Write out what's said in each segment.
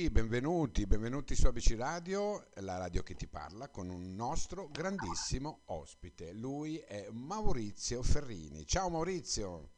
qui, benvenuti, benvenuti su ABC Radio, la radio che ti parla, con un nostro grandissimo ospite. Lui è Maurizio Ferrini. Ciao Maurizio.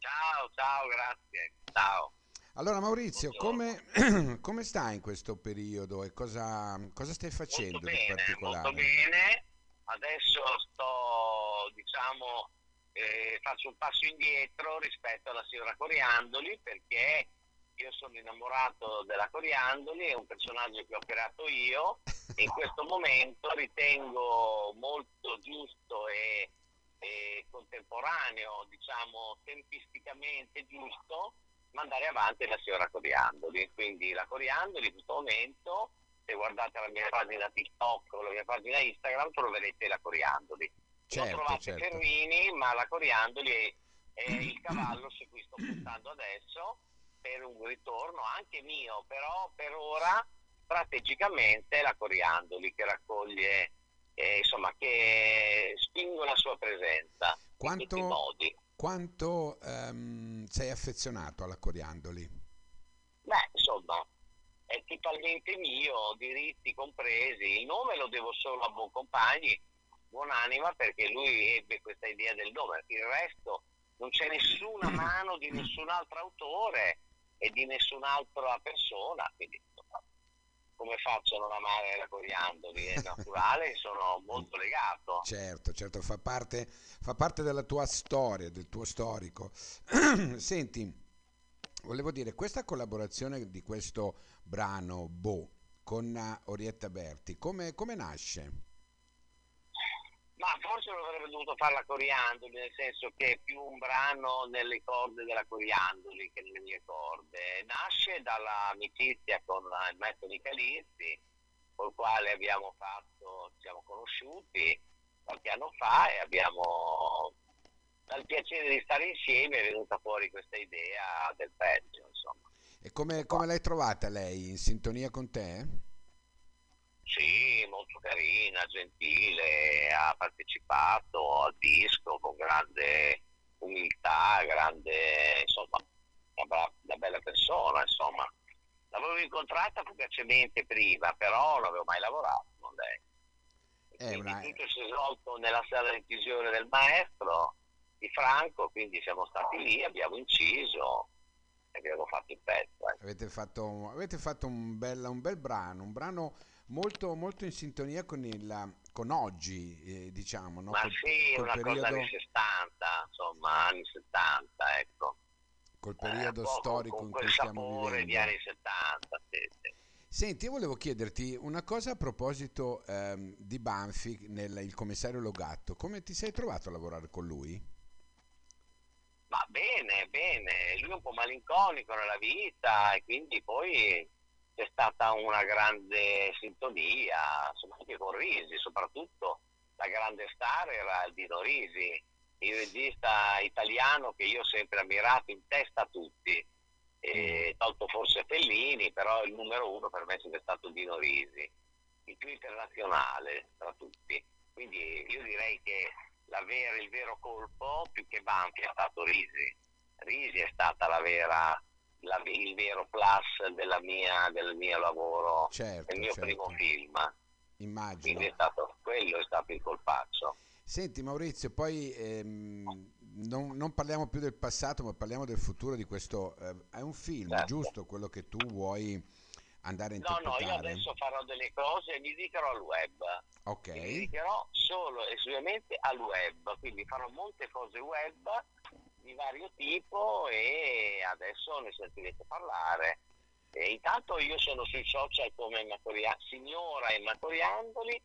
Ciao, ciao, grazie. Ciao. Allora Maurizio, come, come, stai in questo periodo e cosa, cosa stai facendo molto bene, di particolare? Molto bene, adesso sto, diciamo, eh, faccio un passo indietro rispetto alla signora Coriandoli perché io sono innamorato della Coriandoli, è un personaggio che ho creato io in questo momento ritengo molto giusto e, e contemporaneo, diciamo tempisticamente giusto, mandare avanti la signora Coriandoli. Quindi la Coriandoli in questo momento, se guardate la mia pagina TikTok o la mia pagina Instagram, troverete la Coriandoli. Certo, non trovate certo. Ferrini, ma la Coriandoli è, è il cavallo su cui sto puntando adesso per un ritorno anche mio, però per ora strategicamente la Coriandoli che raccoglie, eh, insomma, che spingo la sua presenza Quanto- in tutti i modi. Quanto ehm, sei affezionato alla Coriandoli? Beh, insomma, è totalmente mio, diritti compresi. Il nome lo devo solo a Buoncompagni, buonanima, perché lui ebbe questa idea del nome. Il resto non c'è nessuna mano di nessun altro autore e di nessun'altra persona. Quindi, come faccio a non amare la Coriandoli? È naturale, sono molto legato. Certo, certo, fa parte, fa parte della tua storia, del tuo storico. Senti, volevo dire, questa collaborazione di questo brano Bo con eh, Orietta Berti, come, come nasce? Forse lo avrebbe dovuto fare la Coriandoli, nel senso che è più un brano nelle corde della Coriandoli che nelle mie corde. Nasce dall'amicizia con il maestro Nicalizzi, col quale abbiamo fatto, ci siamo conosciuti qualche anno fa e abbiamo dal piacere di stare insieme è venuta fuori questa idea del pezzo, insomma. E come, come l'hai trovata lei? In sintonia con te? Sì, carina, gentile, ha partecipato al disco con grande umiltà, grande, insomma, una, bra- una bella persona, insomma. L'avevo incontrata fugacemente prima, però non avevo mai lavorato con lei. È Quindi una- tutto si è svolto nella sala di incisione del maestro di Franco, quindi siamo stati lì, abbiamo inciso e abbiamo fatto il pezzo. ecco. Avete fatto, avete fatto un, bel, un bel brano, un brano molto, molto in sintonia con, il, con oggi, eh, diciamo, no? Ma Col- sì, col una cosa anni 60, insomma, anni 70, ecco. col Eh, periodo un po' con- storico con in cui stiamo sapore di vivendo. anni 70, sì, sì. Senti, io volevo chiederti una cosa a proposito ehm, di Banfi, nel, il commissario Logatto. Come ti sei trovato a lavorare con lui? Ma bene, bene, lui è un po' malinconico nella vita e quindi poi c'è stata una grande sintonia, insomma anche con Risi, soprattutto la grande star era il Dino Risi, il regista italiano che io ho sempre ammirato in testa a tutti, e, tolto forse Fellini, però il numero uno per me è sempre stato Dino Risi, il più internazionale tra tutti. Quindi io direi che vera- il vero colpo, più che Banfi, è stato Risi. Risi è stata la vera, la- il vero plus della mia- del mio lavoro, Certo, del mio certo. primo film. Immagino. Quindi è stato, quello è stato il colpaccio. Senti Maurizio, poi ehm, non, non parliamo più del passato, ma parliamo del futuro di questo... eh, è un film, Certo. giusto? Quello che tu vuoi andare a No, no, interpretare? io adesso farò delle cose e mi dedicherò al web. Ok, Mi dedicherò solo e esclusivamente al web, quindi farò molte cose web di vario tipo e adesso ne sentirete parlare. E intanto io sono sui social come Emma Coria- signora Emma Coriandoli,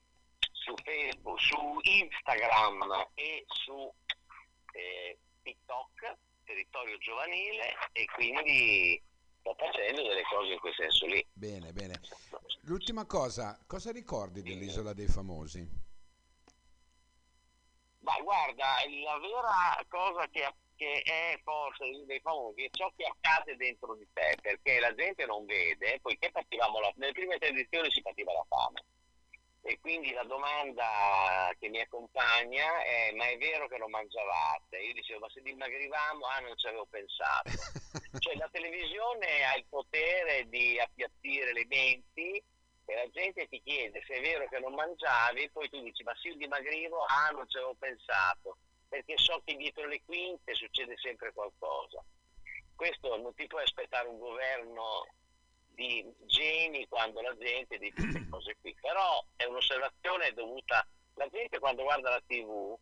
su Facebook, su Instagram e su eh, TikTok, territorio giovanile, e quindi sto facendo delle cose in quel senso lì. bene, bene. L'ultima cosa, cosa ricordi dell'Isola dei Famosi? Ma guarda, la vera cosa che, che è forse dei famosi è ciò che accade dentro di te, perché la gente non vede, poiché pativamo la, nelle prime tre edizioni si pativa la fame. E quindi la domanda che mi accompagna è: ma è vero che non mangiavate? Io dicevo: ma se dimagrivamo, ah, non ci avevo pensato. cioè, la televisione ha il potere di appiattire le menti e la gente ti chiede se è vero che non mangiavi, poi tu dici: ma se io dimagrivo, ah, non ci avevo pensato. Perché so che dietro le quinte succede sempre qualcosa. Questo non ti puoi aspettare un governo di geni quando la gente dice queste cose qui, però è un'osservazione dovuta, la gente quando guarda la tv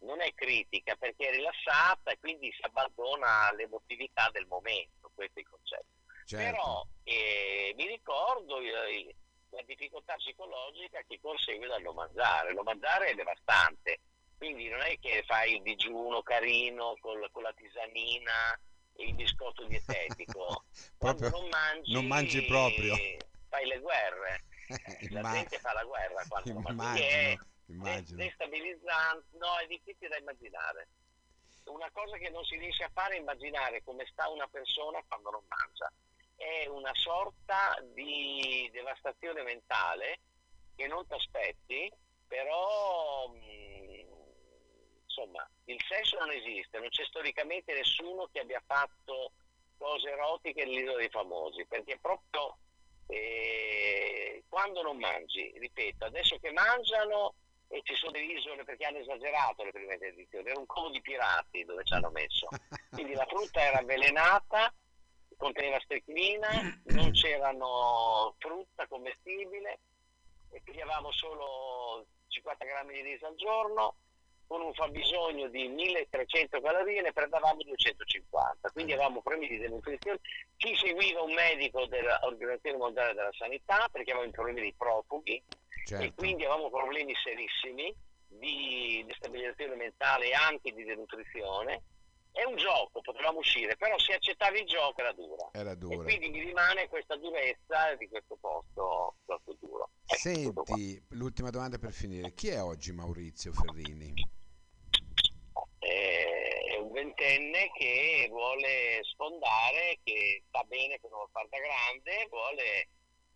non è critica perché è rilassata e quindi si abbandona all'emotività del momento, questo è il concetto. Certo. Però eh, mi ricordo eh, la difficoltà psicologica che consegue dal non mangiare, non mangiare è devastante, quindi non è che fai il digiuno carino con, con la tisanina il biscotto dietetico. Quando non mangi, non mangi proprio. Fai le guerre. la gente fa la guerra quando non mangi. È immagino. destabilizzante, no, è difficile da immaginare. Una cosa che non si riesce a fare è immaginare come sta una persona quando non mangia. È una sorta di devastazione mentale che non ti aspetti, però mh, insomma, il sesso non esiste, non c'è storicamente nessuno che abbia fatto cose erotiche nell'isola dei famosi, perché proprio eh, quando non mangi, ripeto, adesso che mangiano e ci sono delle isole perché hanno esagerato le prime edizioni, era un covo di pirati dove ci hanno messo, quindi la frutta era avvelenata, conteneva stricnina, non c'erano frutta commestibile e pigliavamo solo 50 grammi di riso al giorno con un fabbisogno di 1300 calorie ne prendevamo 250, quindi avevamo problemi di denutrizione. Ci seguiva un medico dell'Organizzazione Mondiale della Sanità perché avevamo problemi di profughi certo. e quindi avevamo problemi serissimi di destabilizzazione mentale e anche di denutrizione. È un gioco, potevamo uscire, però se accettavi il gioco era dura. Era dura. E quindi mi rimane questa durezza di questo posto. Ecco, Senti, l'ultima domanda per finire. Chi è oggi Maurizio Ferrini? è un ventenne che vuole sfondare, che sta bene che non lo fa da grande, vuole,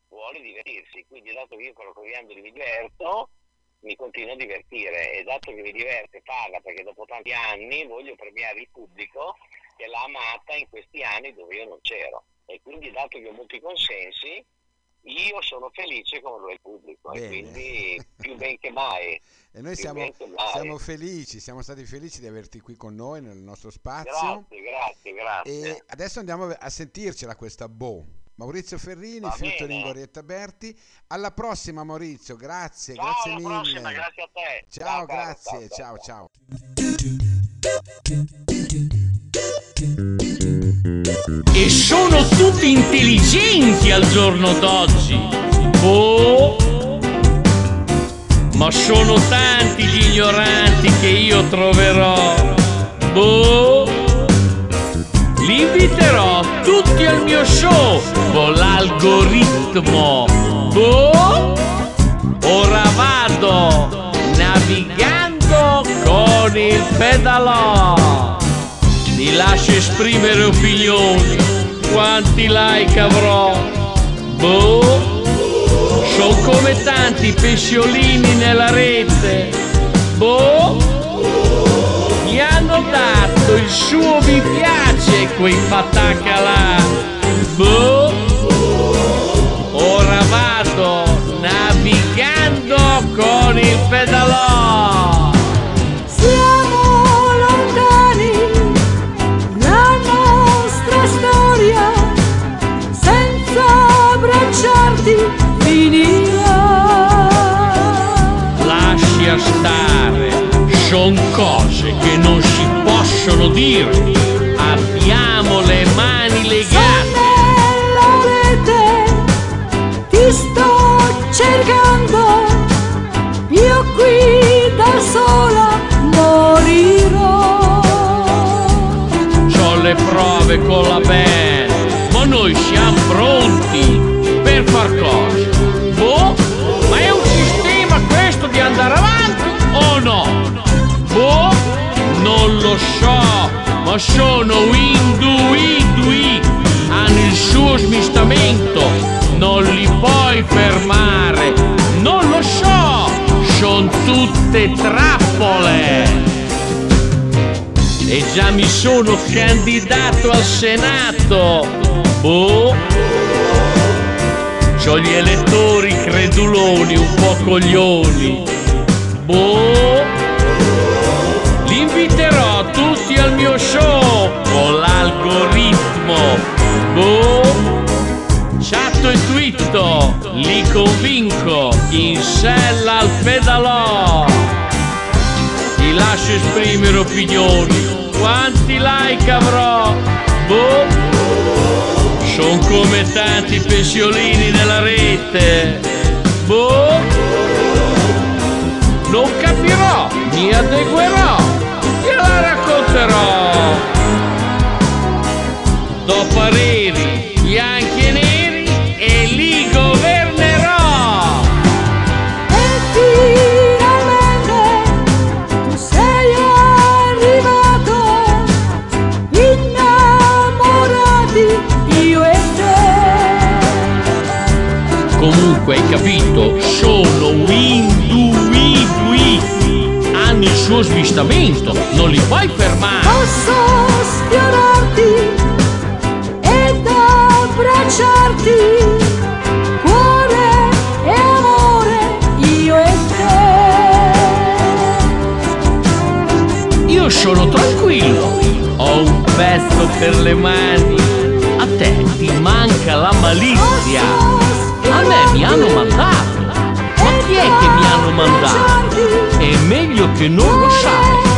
vuole divertirsi. Quindi dato che io con la mi diverto, mi continuo a divertire e dato che mi diverte farla perché dopo tanti anni voglio premiare il pubblico che l'ha amata in questi anni dove io non c'ero. E quindi dato che ho molti consensi, io sono felice come lo è il pubblico Bene. e quindi più ben che mai. E noi siamo, siamo, felici, siamo stati felici di averti qui con noi nel nostro spazio. Grazie, grazie, grazie. E adesso andiamo a sentircela questa Bo. Maurizio Ferrini, featuring Orietta Berti. Alla prossima Maurizio, grazie, ciao, grazie mille. Prossima, grazie a te. Ciao, ciao grazie, ciao, ciao. E sono tutti intelligenti al giorno d'oggi. Oh! ma sono tanti gli ignoranti che io troverò. Boh, li inviterò tutti al mio show con l'algoritmo. Boh, ora vado navigando con il pedalò. Ti lascio esprimere opinioni, quanti like avrò? Boh sono come tanti pesciolini nella rete. Boh, gli hanno dato il suo mi piace quei patacca là. Boh, ora vado navigando con il pedalò. Cose che non si possono dire, abbiamo le mani legate. Rete, ti sto cercando, io qui da sola morirò. C'ho le prove con la non lo so, ma sono individui, hanno il suo smistamento, non li puoi fermare, non lo so. molte trappole. E già mi sono candidato al Senato. Boh. C'ho gli elettori creduloni, un po' coglioni. Boh. Inviterò tutti al mio show con l'algoritmo. Boh. Chatto e twitto, li convinco, in sella al pedalò. Ti lascio esprimere opinioni, quanti like avrò? Boh, son come tanti pensiolini nella rete. Boh, non capirò, mi adeguerò, gliela racconterò. Do pareri bianchi e neri e li governerò. E finalmente tu sei arrivato, innamorati io e te. Comunque hai capito, sono individui. Hanno il suo svistamento, non li meglio che non